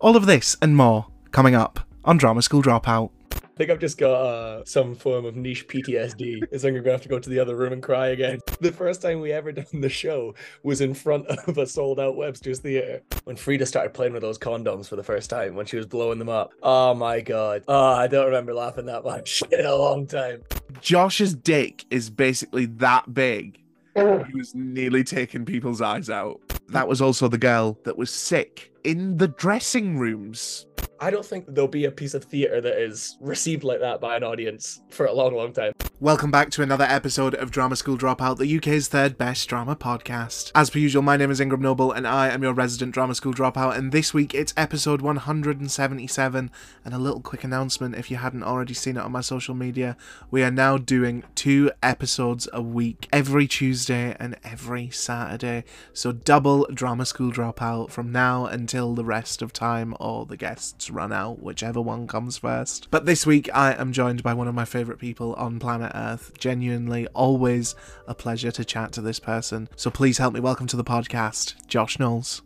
All of this and more coming up on Drama School Dropout. I think I've just got uh, some form of niche PTSD. Is I'm gonna have to go to the other room and cry again. The first time we ever done the show was in front of a sold out Webster's Theatre when Frida started playing with those condoms for the first time when she was blowing them up. Oh my god. Oh, I don't remember laughing that much in a long time. Josh's dick is basically that big. He was nearly taking people's eyes out. That was also the girl that was sick in the dressing rooms. I don't think there'll be a piece of theatre that is received like that by an audience for a long, long time. Welcome back to another episode of Drama School Dropout, the UK's third best drama podcast. As per usual, my name is Ingram Noble and I am your resident Drama School Dropout, and this week it's episode 177. And a little quick announcement if you hadn't already seen it on my social media, we are now doing two episodes a week, every Tuesday and every Saturday. So double Drama School Dropout from now until the rest of time or the guests run out, whichever one comes first. But this week I am joined by one of my favourite people on planet Earth. Genuinely, always a pleasure to chat to this person. So please help me welcome to the podcast, Josh Knowles.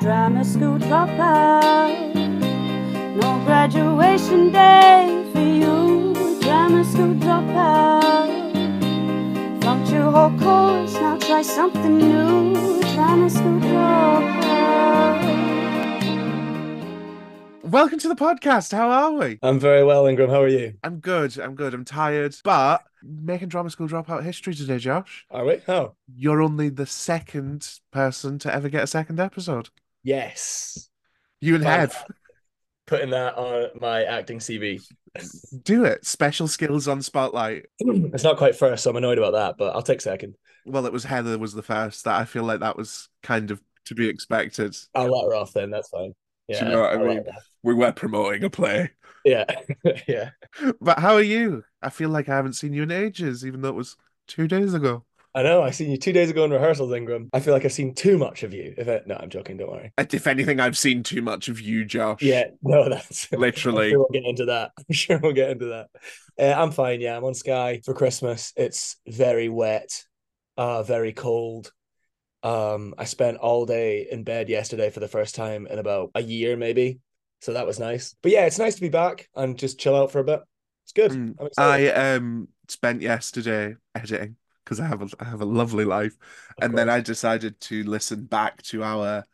Drama school dropout. No graduation day for you. Drama school dropout. Flunked your whole course, now try something new. Drama school dropout. Welcome to the podcast. How are we? I'm very well, Ingram. How are you? I'm good. I'm good. I'm tired, but making drama school dropout history today, Josh. Are we? Oh, You're only the second person to ever get a second episode. yes. You and. Hev. Putting that on my acting CV. Do it. Special skills on Spotlight. It's not quite first, so I'm annoyed about that, but I'll take second. Well, it was Heather was the first. That I feel like that was kind of to be expected. I'll let her off then. That's fine. Yeah, you know I I'll mean? We were promoting a play. Yeah, yeah. But how are you? I feel like I haven't seen you in ages, even though it was two days ago. I know. I seen you two days ago in rehearsals, Ingram. I feel like I've seen too much of you. If it, no, I'm joking. Don't worry. If anything, I've seen too much of you, Josh. Yeah, no, that's Literally. I'm sure we'll get into that. I'm sure we'll get into that. Uh, I'm fine. Yeah, I'm on Skye for Christmas. It's very wet, uh, very cold. Um, I spent all day in bed yesterday for the first time in about a year, maybe. So that was nice. But yeah, it's nice to be back and just chill out for a bit. It's good. Mm. I um spent yesterday editing because I have a I have a lovely life, Of and then I decided to listen back to our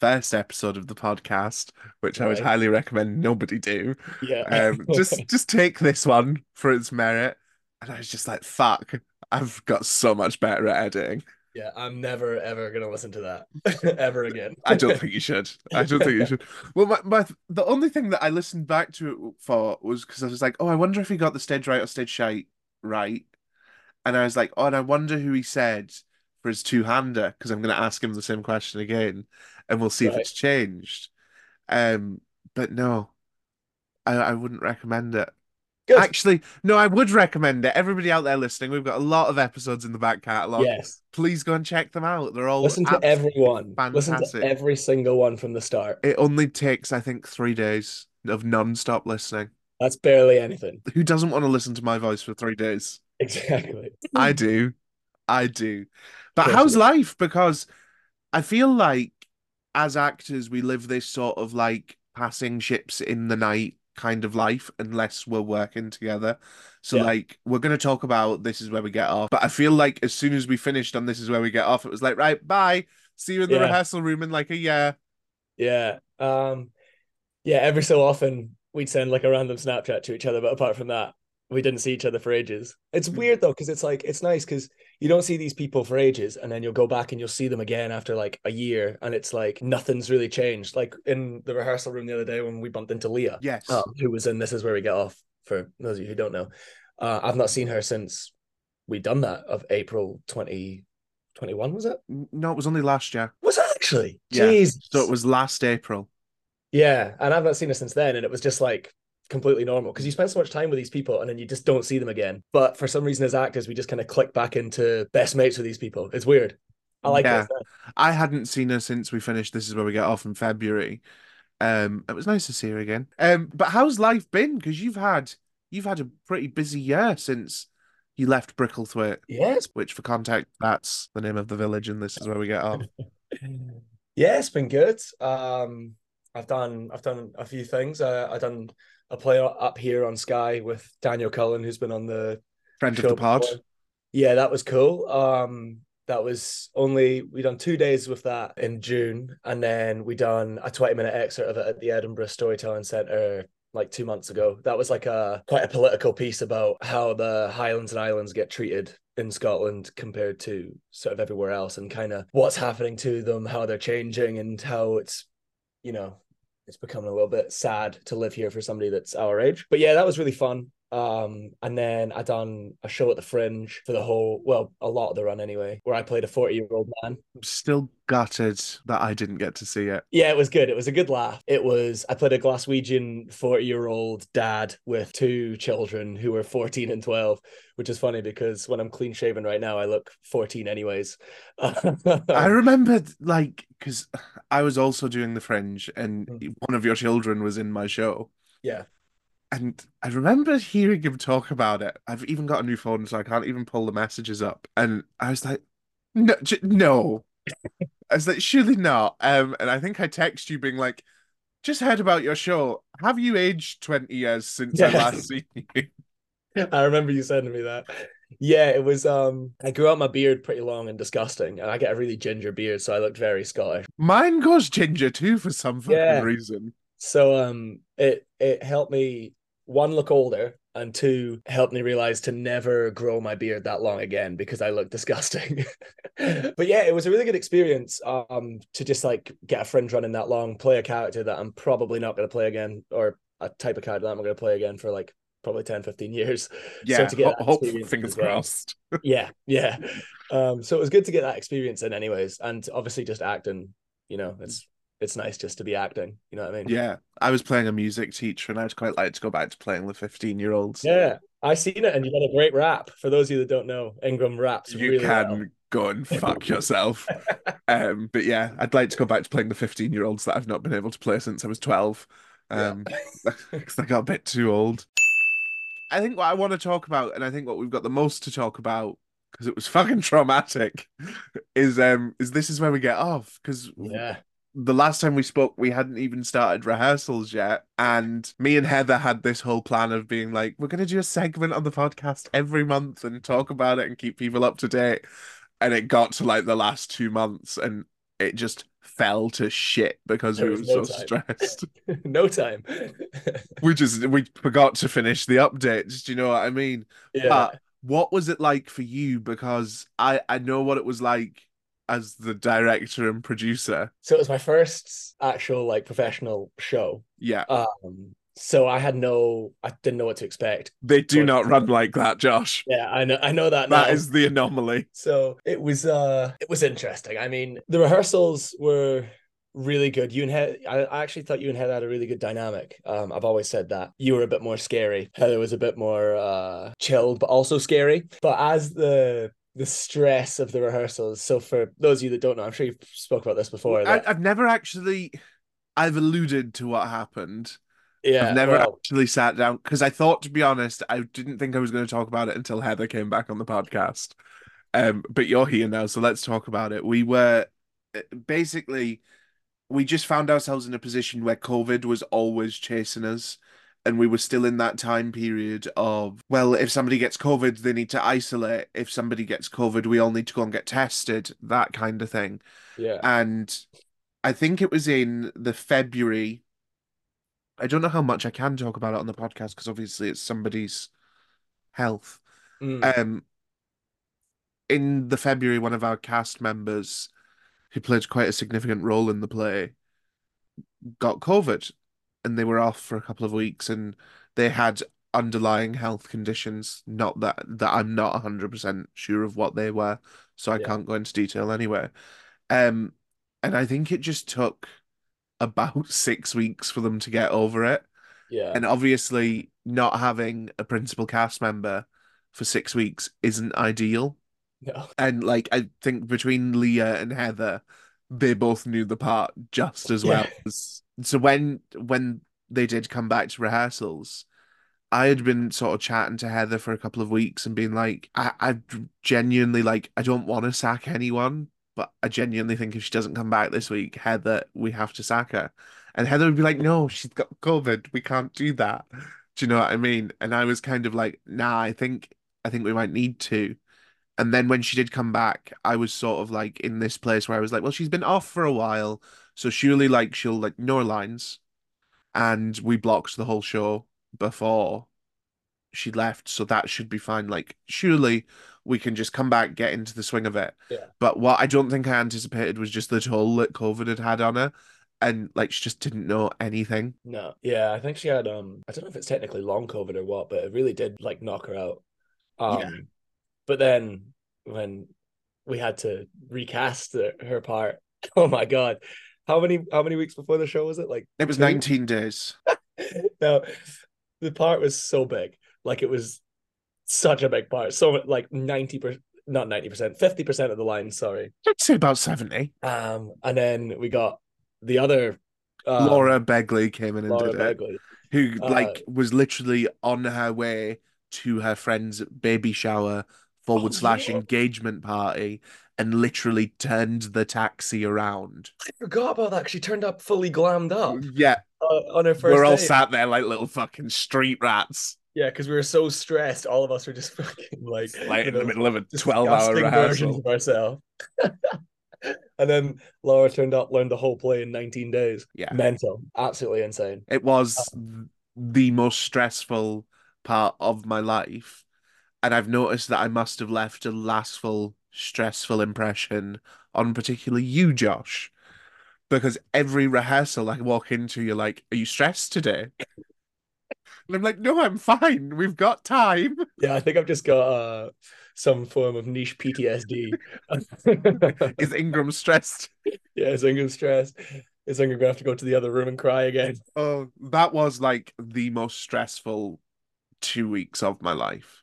first episode of the podcast, which I would highly recommend nobody do. yeah. Um, just just take this one for its merit, and I was just like, "Fuck, I've got so much better at editing." yeah, I'm never ever gonna listen to that ever again. I don't think you should. I don't think you should. Well, my, my the only thing that I listened back to it for was because I was like, oh, I wonder if he got the stage right or stage shite right, and I was like, oh, and I wonder who he said for his two hander because I'm going to ask him the same question again, and we'll see if it's changed. Um, but no, I I wouldn't recommend it. Good. Actually, no, I would recommend it. Everybody out there listening, we've got a lot of episodes in the back catalogue. yes. Please go and check them out. They're all Listen to everyone. Listen to every single one from the start. It only takes, I think, three days of non-stop listening. That's barely anything. Who doesn't want to listen to my voice for three days? Exactly. I do. I do. But how's life? Because I feel like as actors, we live this sort of like passing ships in the night kind of life unless we're working together. So Yeah. like we're gonna talk about this is where we get off. But I feel like as soon as we finished on this is where we get off, it was like, right, bye. See you in the Yeah. rehearsal room in like a year. Yeah. Um yeah, every so often we'd send like a random Snapchat to each other, but apart from that, we didn't see each other for ages. It's Hmm. weird though, because it's like it's nice because you don't see these people for ages, and then you'll go back and you'll see them again after like a year, and it's like nothing's really changed. Like in the rehearsal room the other day when we bumped into Leah, Yes. um, who was in This Is Where We Get Off, for those of you who don't know. Uh, I've not seen her since we done that of April 2021, was it? No, it was only last year. Was it actually? Yeah. Jeez. So it was last April. Yeah, and I've not seen her since then, and it was just like completely normal because you spend so much time with these people and then you just don't see them again. But for some reason, as actors, we just kind of click back into best mates with these people. It's weird. I like Yeah. it. I hadn't seen her since we finished This Is Where We Get Off in February. Um, it was nice to see her again. Um, but how's life been? Because you've had you've had a pretty busy year since you left Bricklethwaite, Yes. which for context, that's the name of the village, and this is where we get off. Yeah, it's been good. Um, I've done I've done a few things. Uh, I've done a play up here on Skye with Daniel Cullen, who's been on the Friend of the pod. before. Yeah, that was cool. Um, that was only we done two days with that in June, and then we done a twenty minute excerpt of it at the Edinburgh Storytelling Centre like two months ago. That was like a quite a political piece about how the Highlands and Islands get treated in Scotland compared to sort of everywhere else, and kind of what's happening to them, how they're changing, and how it's you know it's becoming a little bit sad to live here for somebody that's our age. But yeah, that was really fun. Um, and then I done a show at the Fringe for the whole, well, a lot of the run anyway, where I played a 40 year old man. I'm still gutted that I didn't get to see it. Yeah, it was good. It was a good laugh. It was, I played a Glaswegian 40 year old dad with two children who were 14 and 12, which is funny because when I'm clean shaven right now, I look 14 anyways. I remember, like, because I was also doing the Fringe, and Mm. one of your children was in my show. yeah. And I remember hearing him talk about it. I've even got a new phone, so I can't even pull the messages up. And I was like, no, j- no. I was like, surely not. Um, and I think I text you being like, just heard about your show. Have you aged 20 years since I last seen you? I remember you sending me that. Yeah, it was um I grew out my beard pretty long and disgusting, and I get a really ginger beard, so I looked very Scottish. Mine goes ginger too for some fucking Yeah. reason. So um it it helped me one look older and two helped me realize to never grow my beard that long again because I look disgusting. but yeah, it was a really good experience um to just like get a fringe running that long, play a character that I'm probably not going to play again or a type of character that I'm going to play again for like probably 10 15 years. Yeah, to get ho- that hope, fingers well. crossed. yeah, yeah. Um, so it was good to get that experience in, anyways, and obviously just acting. You know, it's it's nice just to be acting. You know what I mean? Yeah, I was playing a music teacher, and I'd quite like to go back to playing the 15 year olds. Yeah, I seen it, and you got a great rap. For those of you that don't know, Ingram raps you really can well. go and fuck yourself. um, but yeah, I'd like to go back to playing the 15 year olds that I've not been able to play since I was 12. Um, because I got a bit too old. I think what I want to talk about, and I think what we've got the most to talk about, because it was fucking traumatic, is um is this is where we get off. Because Yeah, the last time we spoke, we hadn't even started rehearsals yet. And me and Heather had this whole plan of being like, we're going to do a segment on the podcast every month and talk about it and keep people up to date. And it got to like the last two months and it just fell to shit because There we were no so time. stressed. no time. we just, we forgot to finish the updates. Do you know what I mean? yeah, But what was it like for you? Because I, I know what it was like as the director and producer. so it was my first actual like professional show. Yeah. Um, so I had no, I didn't know what to expect. They do not run like that, Josh. Yeah, I know, I know that. That now. is the anomaly. So it was uh it was interesting. I mean, the rehearsals were really good. You and Heather, I I actually thought you and Heather had a really good dynamic. Um, I've always said that you were a bit more scary. Heather was a bit more uh chilled, but also scary. But as the the stress of the rehearsals. So for those of you that don't know, I'm sure you've spoke about this before. I, I've never actually. I've alluded to what happened. yeah, I've never well, actually sat down because I thought, to be honest, I didn't think I was going to talk about it until Heather came back on the podcast. Um, but you're here now, so let's talk about it. We were uh, basically we just found ourselves in a position where COVID was always chasing us. And we were still in that time period of, well, if somebody gets COVID, they need to isolate. If somebody gets COVID, we all need to go and get tested, that kind of thing. yeah, And I think it was in the February. I don't know how much I can talk about it on the podcast because obviously it's somebody's health. Mm, Um, in the February, one of our cast members, who played quite a significant role in the play, got COVID, and they were off for a couple of weeks, and they had underlying health conditions. Not that that I'm not hundred percent sure of what they were, so I Yeah. can't go into detail anyway. Um, and I think it just took about six weeks for them to get over it. yeah, And obviously, not having a principal cast member for six weeks isn't ideal. no, And like, I think between Leah and Heather, they both knew the part just as well. Yeah. as- So when when they did come back to rehearsals, I had been sort of chatting to Heather for a couple of weeks and being like, I, I genuinely like, I don't want to sack anyone, but I genuinely think if she doesn't come back this week, Heather, we have to sack her. And Heather would be like, no, she's got COVID. We can't do that. Do you know what I mean? And I was kind of like, nah, I think I think we might need to. And then when she did come back, I was sort of like in this place where I was like, well, she's been off for a while, so surely like she'll like know her lines. And we blocked the whole show before she left, so that should be fine. Like, surely we can just come back, get into the swing of it. Yeah. But what I don't think I anticipated was just the toll that COVID had had on her, and like she just didn't know anything. No, yeah, I think she had um I don't know if it's technically long COVID or what, but it really did like knock her out. Um Yeah. but then when we had to recast the, her part, oh my god. How many how many weeks before the show was it? Like It was two? 19 days. no, the part was so big. Like it was such a big part. So like 90% not 90%, 50% of the line, sorry. I'd say about 70. Um and then we got the other um, Laura Begley came in and Laura did it, Begley. who Uh, like was literally on her way to her friend's baby shower forward Oh, slash yeah. engagement party and literally turned the taxi around. I forgot about that because she turned up fully glammed up Yeah, uh, on her 1st we're all day. sat there like little fucking street rats, Yeah, because we were so stressed. All of us were just fucking like, like in the middle of a 12 hour disgusting rehearsal. of ourselves. and then Laura turned up, learned the whole play in 19 days. Yeah. Mental. Absolutely insane. It was the most stressful part of my life. And I've noticed that I must have left a lastful, stressful impression on particularly you, Josh. Because every rehearsal I walk into, you're like, Are you stressed today? And I'm like, No, I'm fine. We've got time. Yeah, I think I've just got uh, some form of niche PTSD. Is Ingram stressed? yeah, is Ingram stressed? Is Ingram going to have to go to the other room and cry again? Oh, that was like the most stressful two weeks of my life.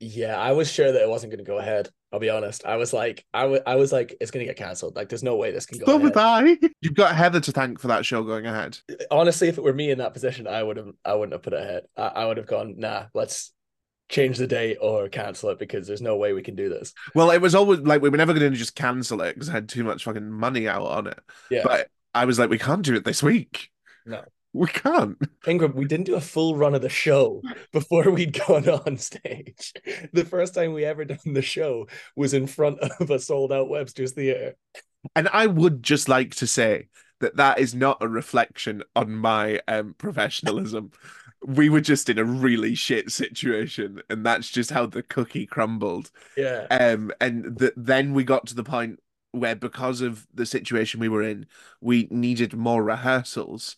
Yeah, I was sure that it wasn't going to go ahead. I'll be honest. I was like, I was like, it's going to get cancelled. Like, there's no way this can go So ahead. was I. You've got Heather to thank for that show going ahead. honestly, if it were me in that position, I would have I wouldn't have put it ahead. I, I would have gone, nah, let's change the date or cancel it because there's no way we can do this. Well, it was always like we were never going to just cancel it because I had too much fucking money out on it. Yeah. But I was like, we can't do it this week. No. We can't. Ingram, we didn't do a full run of the show before we'd gone on stage. The first time we ever done the show was in front of a sold out Webster's Theatre. And I would just like to say that that is not a reflection on my um, professionalism. we were just in a really shit situation, and that's just how the cookie crumbled. Yeah. Um, and th- then we got to the point where, because of the situation we were in, we needed more rehearsals.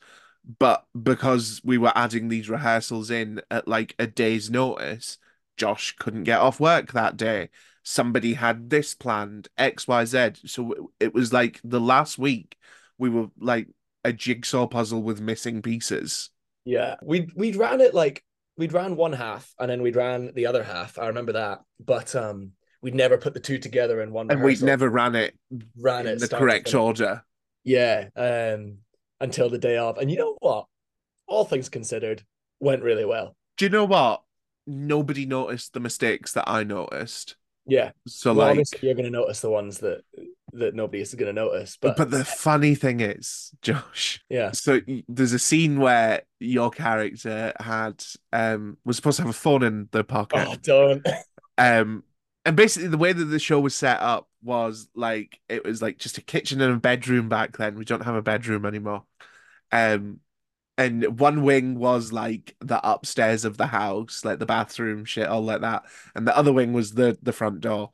But because we were adding these rehearsals in at like a day's notice, Josh couldn't get off work that day. Somebody had this planned, X, Y, Z. So it was like the last week we were like a jigsaw puzzle with missing pieces. Yeah. We we'd ran it like we'd ran one half and then we'd ran the other half. I remember that. But um we'd never put the two together in one And we'd never ran it ran in it the correct order. Yeah, um, until the day of. And you know what? All things considered, went really well. Do you know what? Nobody noticed the mistakes that I noticed. Yeah. So well, like you're going to notice the ones that that nobody is going to notice. But, but the funny thing is, Josh, yeah, so there's a scene where your character had um was supposed to have a phone in the pocket. oh, don't. Um and basically the way that the show was set up was like it was like just a kitchen and a bedroom back then. We don't have a bedroom anymore. Um and one wing was like the upstairs of the house, like the bathroom shit, all like that. And the other wing was the the front door.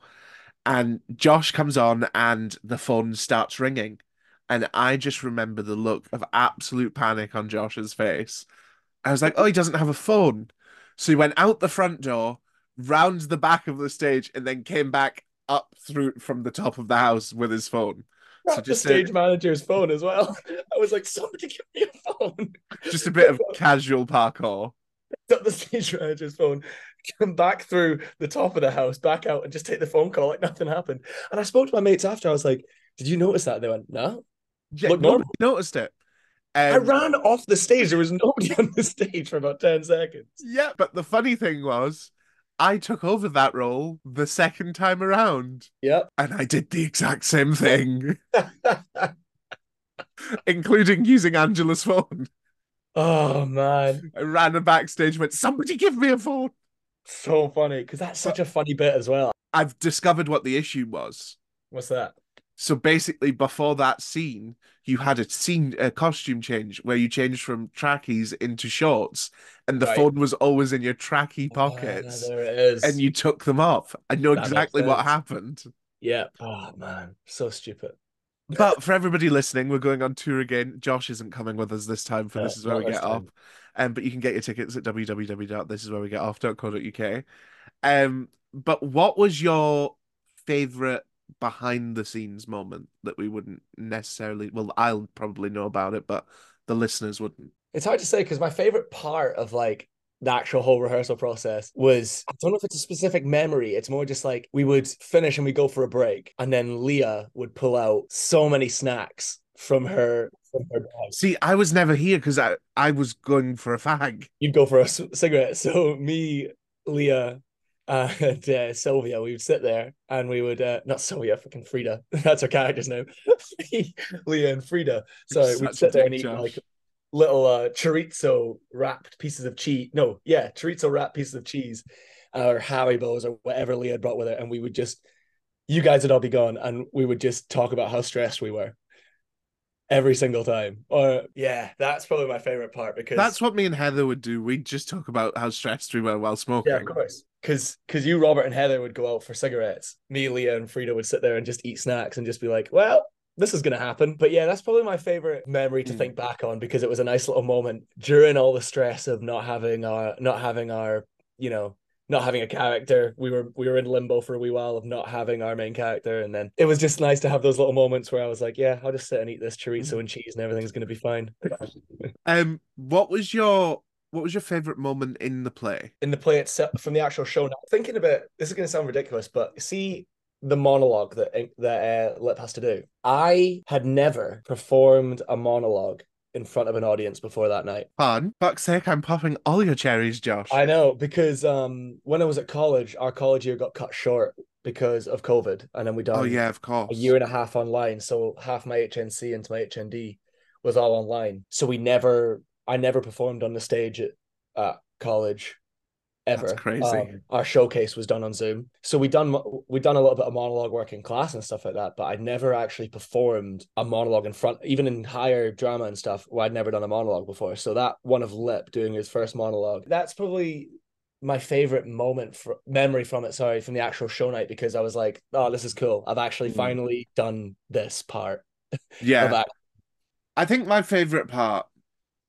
And Josh comes on and the phone starts ringing. And I just remember the look of absolute panic on Josh's face. I was like, oh, he doesn't have a phone. So he went out the front door, round the back of the stage, and then came back up through from the top of the house with his phone. So Got the just a, stage manager's phone as well. I was like, somebody give me a phone. just a bit of casual parkour. Got the stage manager's phone. Come back through the top of the house, back out, and just take the phone call like nothing happened. And I spoke to my mates after. I was like, "Did you notice that?" They went, "No." Yeah, Look nobody normal. noticed it. I Um, ran off the stage. There was nobody on the stage for about 10 seconds. Yeah, but the funny thing was, I took over that role the second time around, Yep. and I did the exact same thing, including using Angela's phone. oh man. I ran a backstage, went, "Somebody give me a phone." So funny. Because that's such a funny bit as well. I've discovered what the issue was. What's that? So basically, before that scene, you had a scene, a costume change where you changed from trackies into shorts, and the Right. phone was always in your tracky Ah, pockets, there it is. and you took them off. I know That exactly what happened. Yeah. Oh man. So stupid. But for everybody listening, we're going on tour again. Josh isn't coming with us this time for Uh, This Is Where We Get Off. Um, but you can get your tickets at www.thisiswherewegetoff.co.uk. Um, but what was your favorite behind the scenes moment that we wouldn't necessarily, well, I'll probably know about it, but the listeners wouldn't. It's hard to say because my favorite part of like the actual whole rehearsal process was I don't know if it's a specific memory. It's more just like we would finish and we go for a break, and then Leah would pull out so many snacks from her from her bag. See, I was never here because I, I was going for a fag. You'd go for a cigarette. So me, Leah, and uh, Sylvia, we would sit there and we would uh, not Sylvia, fucking Frida. That's her character's name. Leah and Frida. Sorry, we'd sit there and eat Josh. like little uh chorizo wrapped pieces of cheese. No, yeah, chorizo wrapped pieces of cheese, or Haribos or whatever Leah had brought with her, and we would just, you guys would all be gone, and we would just talk about how stressed we were every single time. Or yeah, that's probably my favorite part because That's what me and Heather would do. We'd just talk about how stressed we were while smoking. yeah, of course. Because because you, Robert, and Heather would go out for cigarettes. Me, Leah, and Frida would sit there and just eat snacks and just be like, well, this is gonna happen. But yeah, that's probably my favorite memory to Mm. think back on because it was a nice little moment during all the stress of not having our not having our, you know, not having a character. We were we were in limbo for a wee while of not having our main character. And then it was just nice to have those little moments where I was like, yeah, I'll just sit and eat this chorizo and cheese and everything's gonna be fine. Um, what was your what was your favorite moment in the play? in the play itself from the actual show. Now, thinking about this is going to sound ridiculous, but see the monologue that that uh, Lip has to do. I had never performed a monologue in front of an audience before that night. Fun. Fuck's sake, I'm popping all your cherries, Josh. I know because um when I was at college, our college year got cut short because of COVID, and then we done oh yeah, of course. a year and a half online. So half my HNC into my HND was all online. So we never, I never performed on the stage at, at college ever. That's crazy. Um, our showcase was done on Zoom. So we done we done a little bit of monologue work in class and stuff like that. But I'd never actually performed a monologue in front, even in higher drama and stuff. Where I'd never done a monologue before. So that one of Lip doing his first monologue. That's probably my favorite moment for memory from it sorry from the actual show night because i was like oh this is cool i've actually Mm. finally done this part yeah. I think my favorite part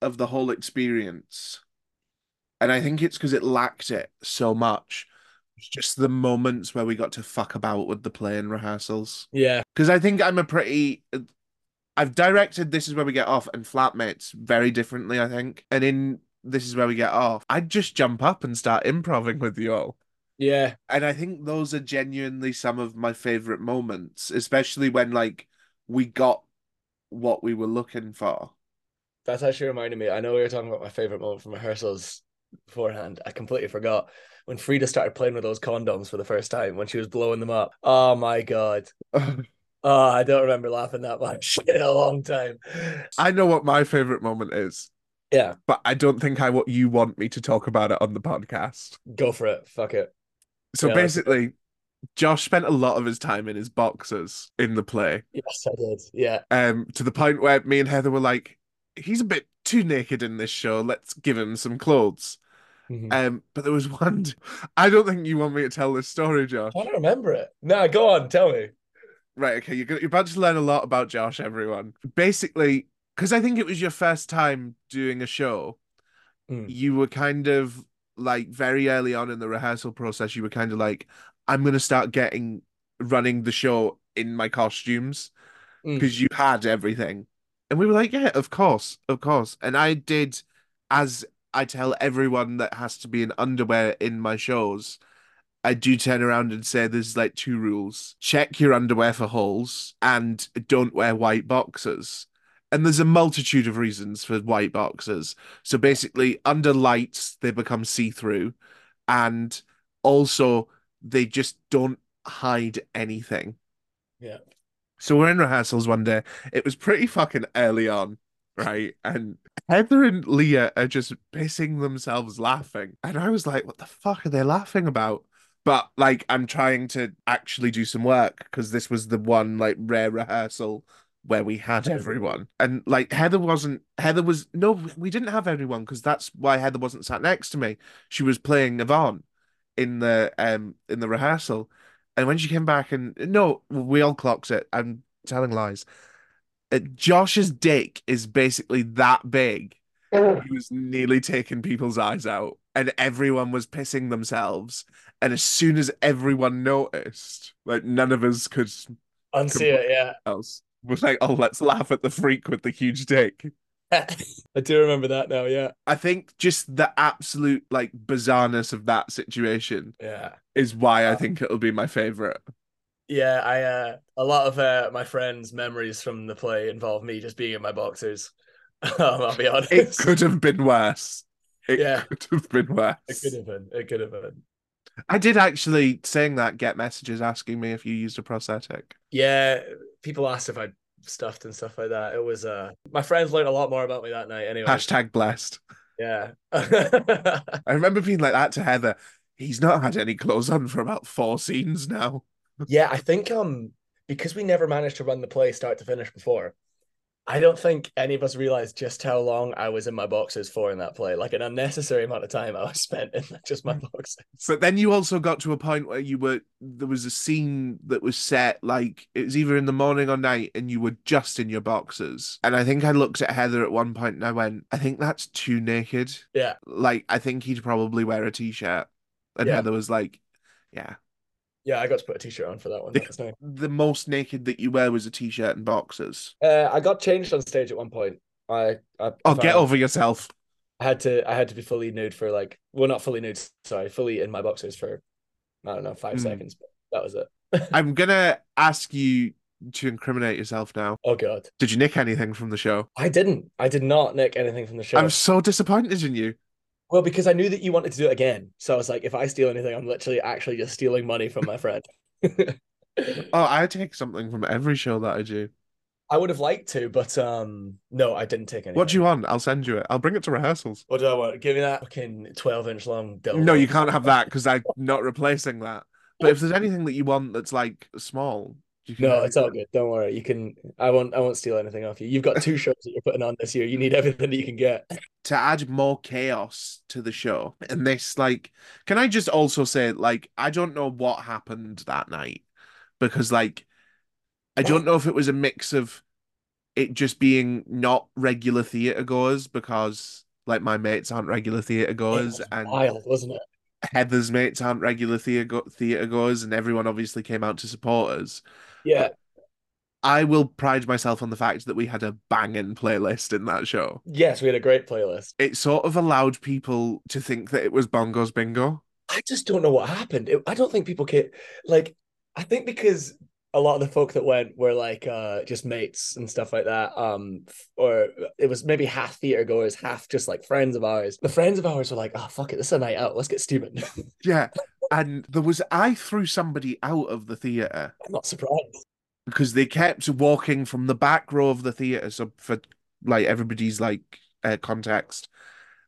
of the whole experience, and I think it's because it lacked it so much, was just the moments where we got to fuck about with the play and rehearsals. yeah Because I think I'm a pretty. I've directed This Is Where We Get Off and Flatmates very differently, I think. And in This Is Where We Get Off, I'd just jump up and start improving with you all. yeah And I think those are genuinely some of my favorite moments, especially when like we got what we were looking for. That's actually reminded me i know we were talking about my favorite moment from rehearsals beforehand. I completely forgot when frida started playing with those condoms for the first time when she was blowing them up. Oh my god. Oh i don't remember laughing that much in a long time. I know what my favorite moment is, yeah. But I don't think I what you want me to talk about it on the podcast. go for it. Fuck it. So Yeah, basically, Josh spent a lot of his time in his boxers in the play. yes i did. Yeah. Um, to the point where me and Heather were like, he's a bit too naked in this show. Let's give him some clothes. Mhm. Um, but there was one. I don't think you want me to tell this story, Josh. i don't remember it no go on tell me Right, okay, you're, you're about to learn a lot about Josh, everyone. Basically, because I think it was your first time doing a show, Mm. you were kind of like very early on in the rehearsal process, you were kind of like, I'm going to start getting running the show in my costumes Mm. because you had everything. And we were like, yeah, of course, of course. And I did, as I tell everyone that has to be in underwear in my shows, I do turn around and say there's like two rules. Check your underwear for holes and don't wear white boxers. And there's a multitude of reasons for white boxers. So basically, under lights, they become see through. And also, they just don't hide anything. Yeah. So we're in rehearsals one day. It was pretty fucking early on, right? And Heather and Leah are just pissing themselves laughing. And I was like, what the fuck are they laughing about? But like, I'm trying to actually do some work because this was the one like rare rehearsal where we had everyone. And like, Heather wasn't, Heather was, no, we didn't have everyone because that's why Heather wasn't sat next to me. She was playing Yvonne in the, um, in the rehearsal. And when she came back and no, we all clocked it. I'm telling lies. Uh, Josh's dick is basically that big. He was nearly taking people's eyes out, and everyone was pissing themselves. And as soon as everyone noticed, like none of us could Unsee it, yeah. else. We're like, oh, let's laugh at the freak with the huge dick. I do remember that now, yeah. I think just the absolute like bizarreness of that situation Yeah. is why I Uh, think it'll be my favorite. Yeah, I uh a lot of uh my friends' memories from the play involve me just being in my boxers. um, I'll be honest. It could have been worse. It Yeah. could have been worse. It could have been. It could have been. I did actually, saying that, get messages asking me if you used a prosthetic. Yeah, people asked if I stuffed and stuff like that. It was uh my friends learned a lot more about me that night anyway. Hashtag blessed. Yeah. I remember being like that to Heather. He's not had any clothes on for about four scenes now. yeah, I think um because we never managed to run the play start to finish before. I don't think any of us realized just how long I was in my boxes for in that play. Like an unnecessary amount of time I was spent in just my mm. boxes. But then you also got to a point where you were there was a scene that was set like it was either in the morning or night, and you were just in your boxers. And I think I looked at Heather at one point and I went, I think that's too naked. Yeah. Like I think he'd probably wear a t-shirt. And Yeah. Heather was like, Yeah. Yeah, I got to put a t-shirt on for that one. That nice. The most naked that you wear was a t-shirt and boxers. Uh, I got changed on stage at one point. I, I Oh, get over yourself. I had to I had to be fully nude for like well not fully nude sorry fully in my boxers for I don't know five Mm. seconds but that was it. I'm gonna ask you to incriminate yourself now. Oh god, Did you nick anything from the show? I didn't. I did not nick anything from the show. I'm so disappointed in you. Well, because I knew that you wanted to do it again, so I was like, if I steal anything, I'm literally actually just stealing money from my friend. Oh, I take something from every show that I do. I would have liked to, but um, no, I didn't take anything. What do you want? I'll send you it. I'll bring it to rehearsals. What do I want? Give me that fucking twelve inch long dildo. No, you can't have that because I'm not replacing that. But if there's anything that you want that's like small, No, it's all good. Don't worry. You can. I won't. I won't steal anything off you. You've got two shows that you're putting on this year. You need everything that you can get. to add more chaos to the show. And this, like, can I just also say, like, I don't know what happened that night because, like, I don't know if it was a mix of it just being not regular theatre goers because, like, my mates aren't regular theatre It goers was and wild, wasn't it? Heather's mates aren't regular theatre go- theatre goers, and everyone obviously came out to support us. Yeah. I will pride myself on the fact that we had a banging playlist in that show. Yes, we had a great playlist. It sort of allowed people to think that it was Bongo's Bingo. I just don't know what happened. It, I don't think people can like. I think because a lot of the folk that went were like uh just mates and stuff like that. Um, or it was maybe half theater goers, half just like friends of ours. The friends of ours were like, "Oh fuck it, this is a night out. Let's get stupid." Yeah. And there was, I threw somebody out of the theatre I'm not surprised. because they kept walking from the back row of the theatre. So, for like everybody's like uh, context,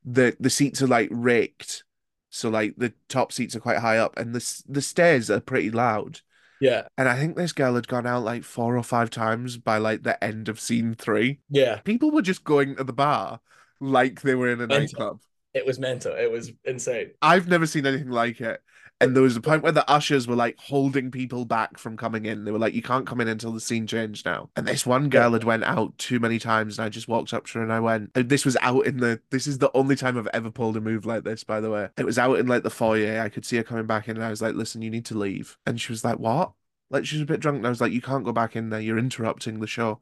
the, the seats are like raked. So, like the top seats are quite high up and the, the stairs are pretty loud. Yeah, And I think this girl had gone out like four or five times by like the end of scene three. yeah. People were just going to the bar like they were in a Mental. nightclub. It was mental. It was insane. I've never seen anything like it. And there was a point where the ushers were like holding people back from coming in. They were like, "You can't come in until the scene changed now." And this one girl had went out too many times, and I just walked up to her and I went, "This was out in the. This is the only time I've ever pulled a move like this, by the way. It was out in like the foyer. I could see her coming back in, and I was like, "Listen, you need to leave." And she was like, "What?" Like she was a bit drunk, and I was like, "You can't go back in there. You're interrupting the show."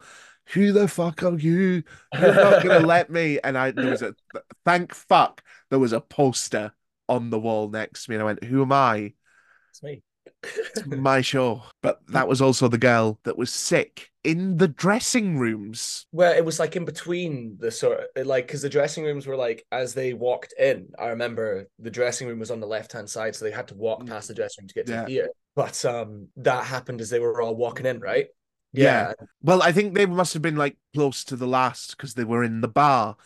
Who the fuck are you? You're not gonna let me. And I there was a thank fuck there was a poster on the wall next to me, and I went, "Who am I?" It's me. It's my show. But that was also the girl that was sick in the dressing rooms. Where it was like in between the sort of like because the dressing rooms were like as they walked in. I remember the dressing room was on the left hand side, so they had to walk past the dressing room to get to Yeah. the theater. But um, that happened as they were all walking in, right? Yeah. Well, I think they must have been like close to the last because they were in the bar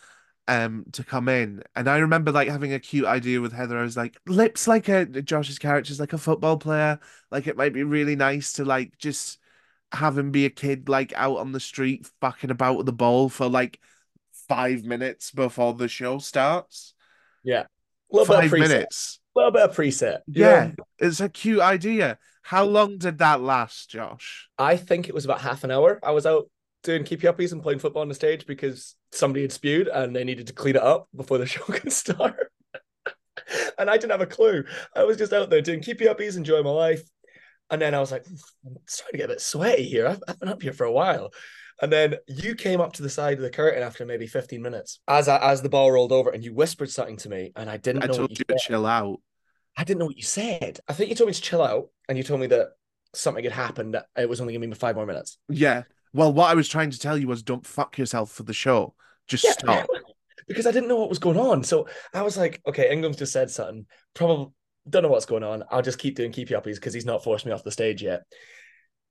um to come in. And I remember like having a cute idea with Heather. I was like, lips like a Josh's character's like a football player. Like it might be really nice to like just have him be a kid like out on the street fucking about with the ball for like five minutes before the show starts. yeah. A little Five bit of preset. minutes. A little bit of preset. you Yeah, it's a cute idea. How long did that last, Josh? I think it was about half an hour. I was out doing keepy uppies and playing football on the stage because somebody had spewed and they needed to clean it up before the show could start. and I didn't have a clue. I was just out there doing keepy uppies, enjoying my life. And then I was like, I'm starting to get a bit sweaty here. I've, I've been up here for a while. And then you came up to the side of the curtain after maybe 15 minutes as I, as the ball rolled over and you whispered something to me and I didn't I told you you to chill out. I didn't know what you said. I think you told me to chill out and you told me that something had happened it was only gonna be five more minutes. Yeah. Well, what I was trying to tell you was don't fuck yourself for the show. Just Yeah. stop. because I didn't know what was going on. So I was like, okay, Ingram's just said something. Probably don't know what's going on. I'll just keep doing keepy uppies because he's not forced me off the stage yet.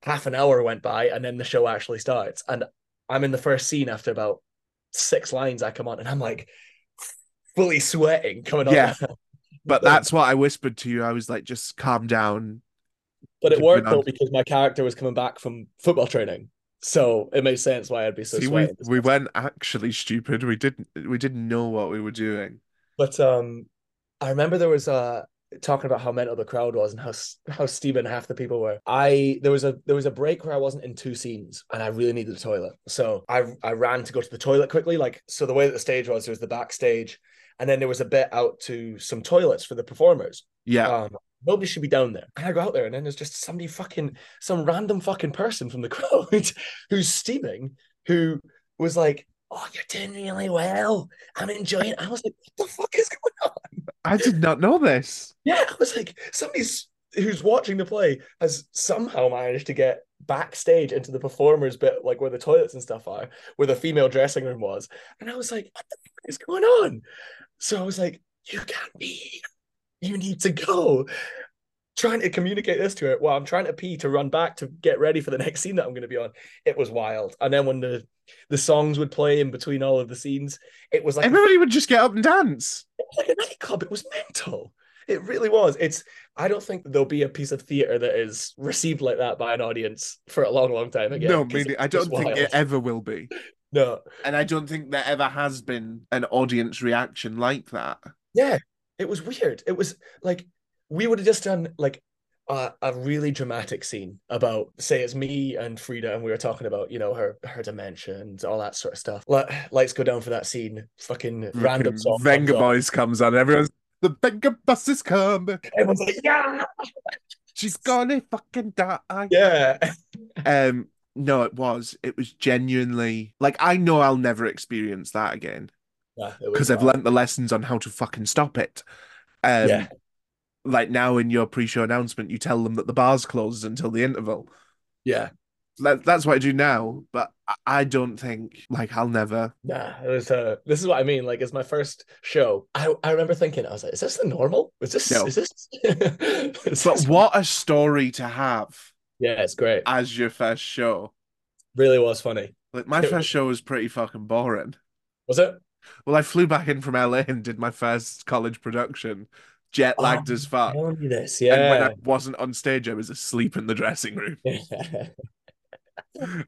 Half an hour went by and then the show actually starts. And I'm in the first scene after about six lines. I come on and I'm like fully sweating coming on. Yeah. But that's what I whispered to you. I was like, just calm down. but it worked though because my character was coming back from football training. So it made sense why I'd be so See, we we weren't actually stupid. We didn't we didn't know what we were doing. But um, I remember there was uh talking about how mental the crowd was and how how steaming half the people were. I there was a there was a break where I wasn't in two scenes and I really needed the toilet, so I I ran to go to the toilet quickly. Like so, the way that the stage was, there was the backstage, and then there was a bit out to some toilets for the performers. Yeah. Um, nobody should be down there. And I go out there, and then there's just somebody fucking, some random fucking person from the crowd who's steaming, who was like, "Oh, you're doing really well. I'm enjoying." it." I was like, "What the fuck is going on?" I did not know this. Yeah, I was like, somebody's who's watching the play has somehow managed to get backstage into the performers bit, like where the toilets and stuff are, where the female dressing room was. And I was like, what the fuck is going on? So I was like, you can't be here. You need to go. Trying to communicate this to her while I'm trying to pee to run back to get ready for the next scene that I'm going to be on. It was wild. And then when the the songs would play in between all of the scenes, it was like Everybody would just get up and dance. like a nightclub. It was mental. It really was. It's. I don't think there'll be a piece of theater that is received like that by an audience for a long, long time again. no, it's I don't think wild. it ever will be. No. And I don't think there ever has been an audience reaction like that. Yeah, it was weird. It was like we would have just done like a, a really dramatic scene about, say, it's me and Frida, and we were talking about, you know, her her dementia and all that sort of stuff. Let, lights go down for that scene. Fucking random Fucking song. Venga on. Boys comes on. Everyone's the Venga bus is coming. Everyone's like, yeah, She's gonna fucking die. yeah. Um, no, it was. It was genuinely like I know I'll never experience that again yeah it was because I've learnt the lessons on how to fucking stop it. Um, Yeah. like now in your pre-show announcement, you tell them that the bar's closed until the interval. Yeah. That, that's what I do now, but I- don't think like I'll never. Nah, it was uh this is what I mean. Like it's my first show. I, I remember thinking, I was like, is this the normal? Is this No. is this is But this- what a story to have Yeah, it's great. as your first show. Really was funny. Like my It- first show was pretty fucking boring. Was it? Well, I flew back in from LA and did my first college production, jet lagged Oh, as fuck. This, And when. I wasn't on stage, I was asleep in the dressing room.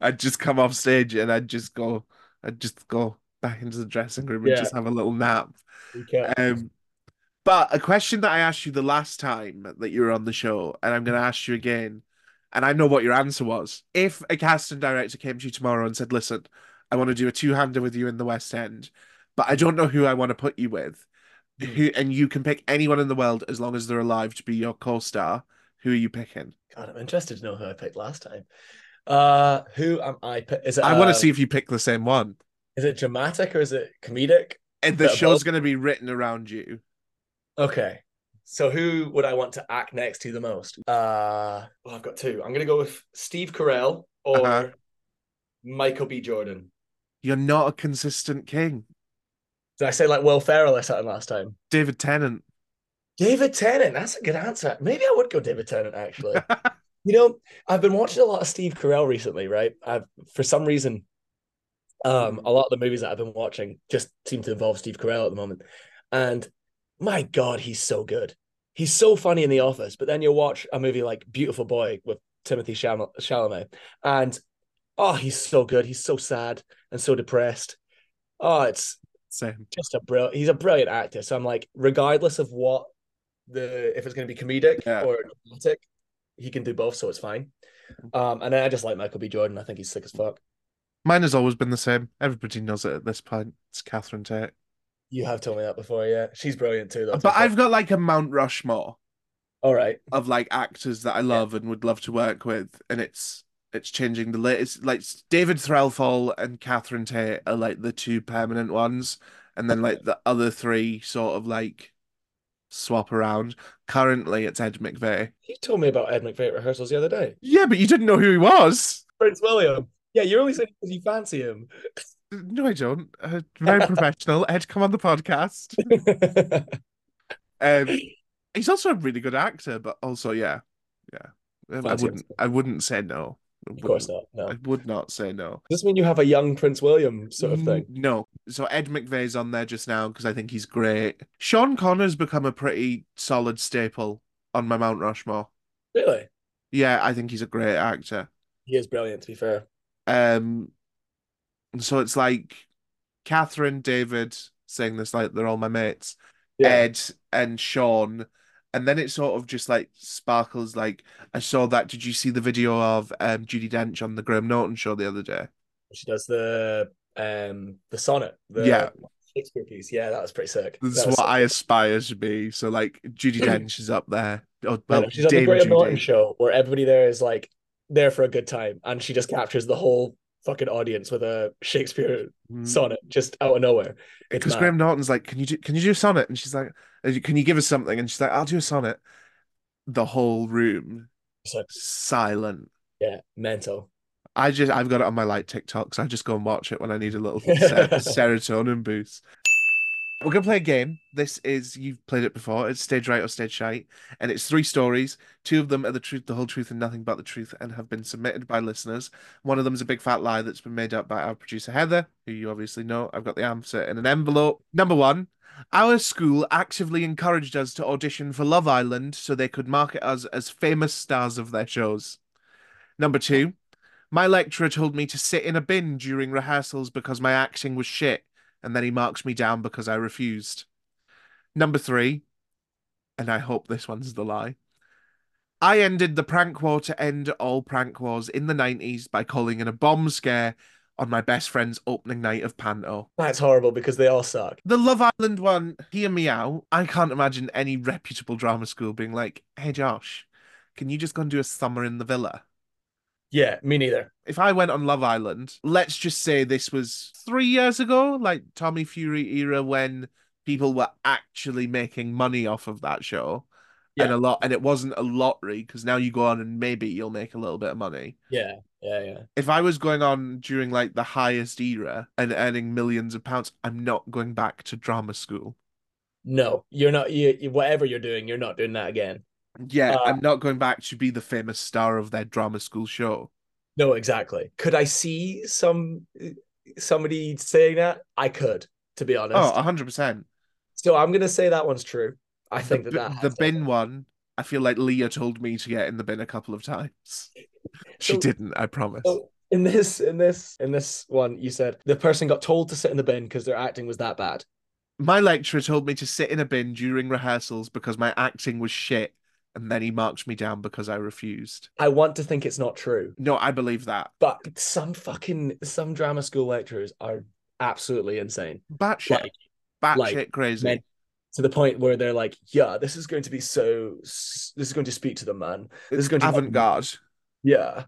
I'd just come off stage and I'd just go, I'd just go back into the dressing room and Yeah. just have a little nap. Um, but a question that I asked you the last time that you were on the show, and I'm going to ask you again, and I know what your answer was. If a casting director came to you tomorrow and said, "Listen, I want to do a two-hander with you in the West End, but I don't know who I want to put you with," Hmm. who and you can pick anyone in the world as long as they're alive to be your co-star, who are you picking? God, I'm interested to know who I picked last time. Uh who am I? Is it I want uh, to see if you pick the same one. is it dramatic or is it comedic? And the show's going to be written around you. Okay. So who would I want to act next to the most? Uh, well, I've got two. I'm gonna go with Steve Carell or Uh-huh. Michael B. Jordan. You're not a consistent king. Did I say like Will Ferrell or something last time? David Tennant. David Tennant. That's a good answer. Maybe I would go David Tennant actually. you know, I've been watching a lot of Steve Carell recently, right? I've for some reason, um, a lot of the movies that I've been watching just seem to involve Steve Carell at the moment, and my God, he's so good. He's so funny in The Office, but then you'll watch a movie like Beautiful Boy with Timothy Cham- Chalamet, and oh, he's so good. He's so sad and so depressed. Oh, it's Same. just a brilliant. He's a brilliant actor. So I'm like, regardless of what the if it's going to be comedic Yeah. or dramatic, he can do both, so it's fine. Um, and I just like Michael B. Jordan. I think he's sick as fuck. Mine has always been the same. Everybody knows it at this point. It's Catherine Tate. You have told me that before, yeah. She's brilliant too, though. But. I've got like a Mount Rushmore all right. of like actors that I love and would love to work with, and it's it's changing the latest. Like David Threlfall and Catherine Tate are like the two permanent ones, and then like the other three sort of like swap around. Currently, it's Ed McVey. You told me about Ed McVey at rehearsals the other day. Yeah, but you didn't know who he was. Prince William. Yeah, you're only saying because you fancy him. No, I don't. Uh, very professional. Ed, come on the podcast. Um, he's also a really good actor, but also, yeah, yeah. Um, I wouldn't. I wouldn't say no. Of course not. No. I would not say no. Does this mean you have a young Prince William sort of thing? Mm, No. So Ed McVey's on there just now because I think he's great. Sean Connor's become a pretty solid staple on my Mount Rushmore. Really? Yeah, I think he's a great actor. He is brilliant, to be fair. Um, so it's like Catherine, David saying this like they're all my mates. Yeah. Ed and Sean. And then it sort of just like sparkles. Like I saw that. Did you see the video of um Judi Dench on the Graham Norton show the other day? She does the um the sonnet. The Yeah. Shakespeare piece. Yeah, that was pretty sick. This is what sick. I aspire to be. So like Judi Dench is up there. Oh, well, she's on the Graham Norton show where everybody there is like there for a good time, and she just captures the whole fucking audience with a Shakespeare Mm. sonnet just out of nowhere. It's Because mad. Graham Norton's like, can you do can you do a sonnet? And she's like, "Uh, can you give us something? And she's like, I'll do a sonnet. The whole room So, silent. yeah, mental. I just I've got it on my like TikToks. So I just go and watch it when I need a little ser- serotonin boost. We're gonna play a game. This is you've played it before. It's stage right or stage shite, and it's three stories. Two of them are the truth, the whole truth, and nothing but the truth, and have been submitted by listeners. One of them is a big fat lie that's been made up by our producer Heather, who you obviously know. I've got the answer in an envelope. Number one. Our school actively encouraged us to audition for Love Island so they could market us as famous stars of their shows. Number two, my lecturer told me to sit in a bin during rehearsals because my acting was shit, and then he marks me down because I refused. Number three, and I hope this one's the lie. I ended the prank war to end all prank wars in the 90s by calling in a bomb scare on my best friend's opening night of Panto. That's horrible because they all suck. The Love Island one, hear me out. I can't imagine any reputable drama school being like, hey, Josh, can you just go and do a summer in the villa? Yeah, me neither. if I went on Love Island, let's just say this was three years ago, like Tommy Fury era, when people were actually making money off of that show. And a lot, and it wasn't a lottery because now you go on and maybe you'll make a little bit of money. Yeah, yeah, yeah. If I was going on during like the highest era and earning millions of pounds, I'm not going back to drama school. No, you're not. You, you whatever you're doing, you're not doing that again. Yeah, Uh, I'm not going back to be the famous star of their drama school show. No, exactly. Could I see some somebody saying that? I could, to be honest. Oh, 100%. So I'm gonna say that one's true. I think the, that that the bin happened. one, I feel like Leah told me to get in the bin a couple of times. She So- didn't, I promise. So in this, in this, in this one, you said the person got told to sit in the bin because their acting was that bad. My lecturer told me to sit in a bin during rehearsals because my acting was shit, and then he marked me down because I refused. I want to think it's not true, No, I believe that. but some fucking some drama school lecturers are absolutely insane. Batshit, Like batshit like, crazy. to the point where they're like, "Yeah, this is going to be so. This is going to speak to them, man. This is going to Avant garde. Yeah,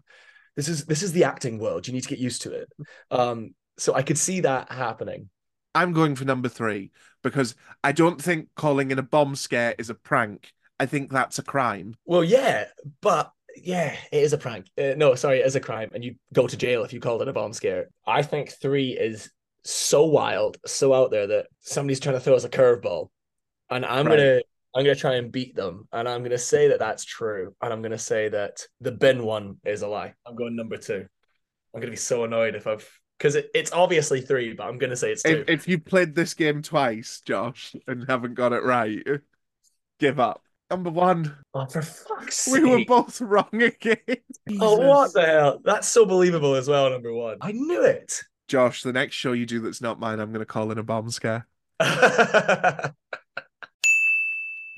this is this is the acting world. You need to get used to it. Um, so I could see that happening. I'm going for number three because I don't think calling in a bomb scare is a prank. I think that's a crime. Well, yeah, but yeah, it is a prank. Uh, no, sorry, it is a crime, and you go to jail if you called it a bomb scare. I think three is so wild, so out there that somebody's trying to throw us a curveball, and I'm Right. gonna I'm gonna try and beat them, and I'm gonna say that that's true, and I'm gonna say that the bin one is a lie. I'm going number two. I'm gonna be so annoyed if I've because it, it's obviously three, but I'm gonna say it's two. If, if you played this game twice, Josh, and haven't got it right, give up. Number one, oh, for fuck's sake. we were both wrong again. Oh, what the hell? That's so believable as well. Number one, I knew it. Josh, the next show you do that's not mine, I'm going to call in a bomb scare.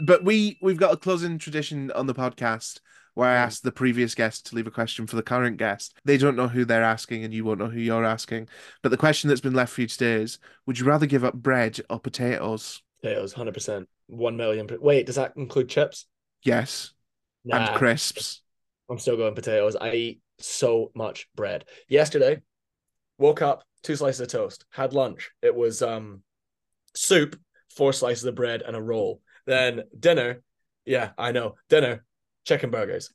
But we we've got a closing tradition on the podcast where I Mm. ask the previous guest to leave a question for the current guest. They don't know who they're asking, and you won't know who you're asking. But the question that's been left for you today is: Would you rather give up bread or potatoes? Potatoes, hundred percent, one million. Wait, does that include chips? Yes, Nah, and crisps. I'm still going potatoes. I eat so much bread. Yesterday, woke up, two slices of toast. Had lunch. It was um soup, four slices of bread, and a roll. Then dinner, yeah, I know. Dinner, chicken burgers.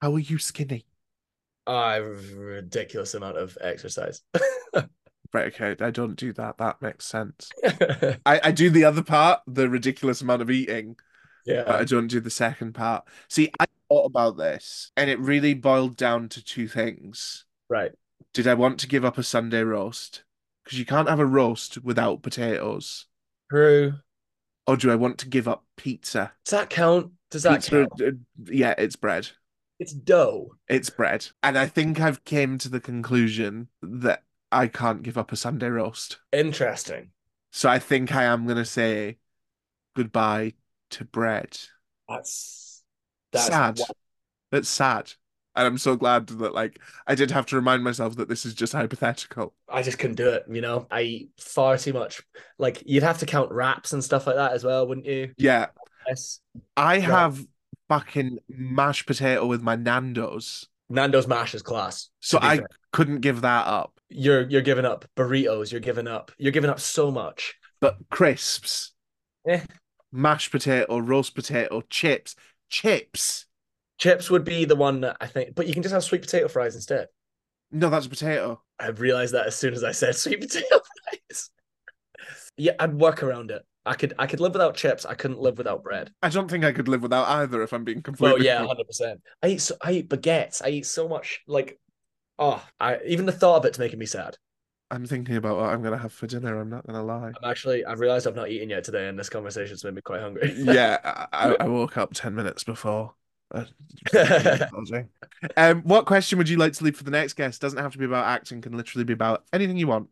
How are you skinny? I have a ridiculous amount of exercise. Right, okay, I don't do that. That makes sense. I, I do the other part, the ridiculous amount of eating, Yeah. but I don't do the second part. See, I thought about this, and it really boiled down to two things. Right. Did I want to give up a Sunday roast? Because you can't have a roast without potatoes. True. Or do I want to give up pizza? Does that count? Does that Pizza, count? uh, yeah, it's bread. It's dough. It's bread. And I think I've came to the conclusion that I can't give up a Sunday roast. Interesting. So I think I am going to say goodbye to bread. That's that's sad. wa- That's sad. And I'm so glad that like I did have to remind myself that this is just hypothetical. I just couldn't do it. You know, I eat far too much. Like you'd have to count wraps and stuff like that as well, wouldn't you? Yeah. Yes. I have fucking mashed potato with my Nando's. Nando's mash is class. So I fair. Couldn't give that up. you're you're giving up burritos. You're giving up. You're giving up so much. But crisps, Eh. mashed potato, roast potato, chips, chips. Chips would be the one that I think, but you can just have sweet potato fries instead. No, that's a potato. I realized that as soon as I said sweet potato fries. yeah, I'd work around it. I could I could live without chips. I couldn't live without bread. I don't think I could live without either if I'm being completely Well, yeah, hundred percent. I eat so I eat baguettes. I eat so much like, oh, I even the thought of it's making me sad. I'm thinking about what I'm gonna have for dinner, I'm not gonna lie. I'm actually I've realized I've not eaten yet today, and this conversation's made me quite hungry. yeah, I, I woke up 10 minutes before. Uh, um, what question would you like to leave for the next guest? Doesn't have to be about acting, can literally be about anything you want.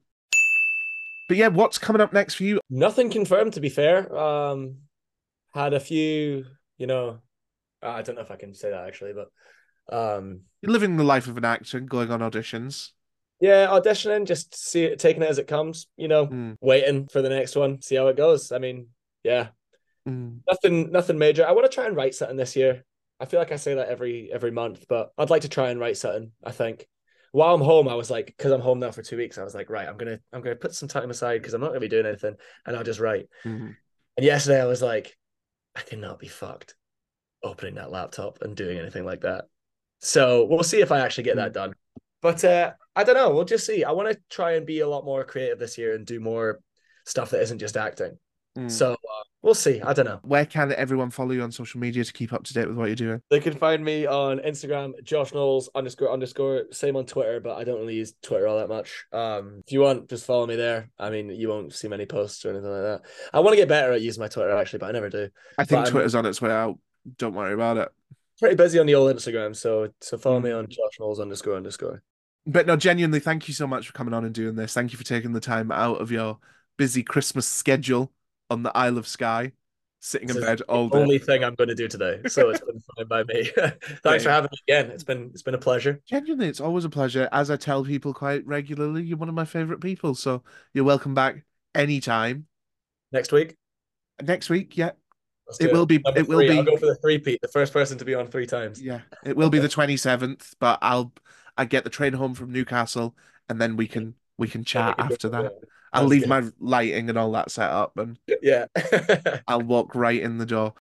But yeah, what's coming up next for you? Nothing confirmed, to be fair. Um, had a few, you know, I don't know if I can say that actually, but um, You're living the life of an actor, going on auditions. yeah, auditioning, just see it, taking it as it comes. You know, Mm, waiting for the next one, see how it goes. I mean, yeah, mm. nothing, nothing major. I want to try and write something this year. I feel like I say that every every month, but I'd like to try and write something. I think while I'm home, I was like, because I'm home now for two weeks, I was like, right, I'm gonna I'm gonna put some time aside because I'm not gonna be doing anything, and I'll just write. Mhm. And yesterday I was like, I cannot be fucked opening that laptop and doing anything like that. So we'll see if I actually get that done. But uh, I don't know. We'll just see. I want to try and be a lot more creative this year and do more stuff that isn't just acting. Mm. So uh, we'll see. I don't know. Where can everyone follow you on social media to keep up to date with what you're doing? They can find me on Instagram, Josh Knowles underscore underscore. Same on Twitter, but I don't really use Twitter all that much. Um, if you want, just follow me there. I mean, you won't see many posts or anything like that. I want to get better at using my Twitter actually, but I never do. I think But I'm- Twitter's on its way out. Don't worry about it. Pretty busy on the old Instagram, so so follow Mm. me on Josh Knowles underscore underscore. But no, genuinely, thank you so much for coming on and doing this. Thank you for taking the time out of your busy Christmas schedule on the Isle of Skye, sitting in This is bed all day. Only thing I'm going to do today, so it's been fine by me. Thanks for having me again. It's been it's been a pleasure. Genuinely, it's always a pleasure. As I tell people quite regularly, you're one of my favorite people. So you're welcome back anytime. Next week, Next week, yeah, let's It will be- Number it will three. be- I'll go for the three Pete, the first person to be on three times. yeah, it will be the 27th. But I'll I get the train home from Newcastle, and then we can we can we chat can after that. I'll leave good. my lighting and all that set up, and Yeah. I'll walk right in the door.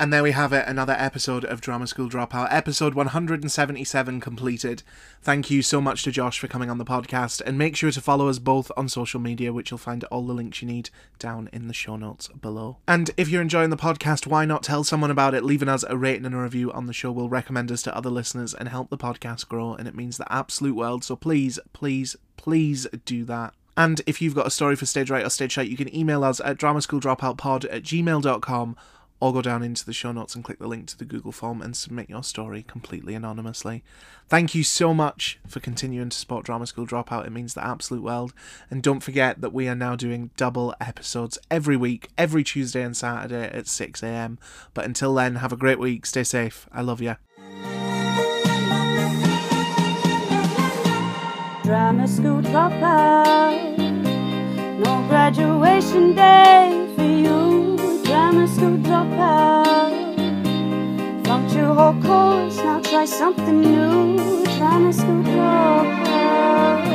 And there we have it, another episode of Drama School Dropout, episode 177 completed. Thank you so much to Josh for coming on the podcast, and make sure to follow us both on social media, which you'll find all the links you need down in the show notes below. And if you're enjoying the podcast, why not tell someone about it? Leaving us a rating and a review on the show will recommend us to other listeners and help the podcast grow, and it means the absolute world. So please, please, please do that. And if you've got a story for Stage Right or Stage Shite, you can email us at dramasschooldropoutpod at gmail.com or go down into the show notes and click the link to the Google form and submit your story completely anonymously. Thank you so much for continuing to support Drama School Dropout. It means the absolute world. And don't forget that we are now doing double episodes every week, every Tuesday and Saturday at 6 a.m. But until then, have a great week. Stay safe. I love you. Drama school dropout. No graduation day for you. Drama school dropout. Flunked your whole course, now try something new. Drama school dropout.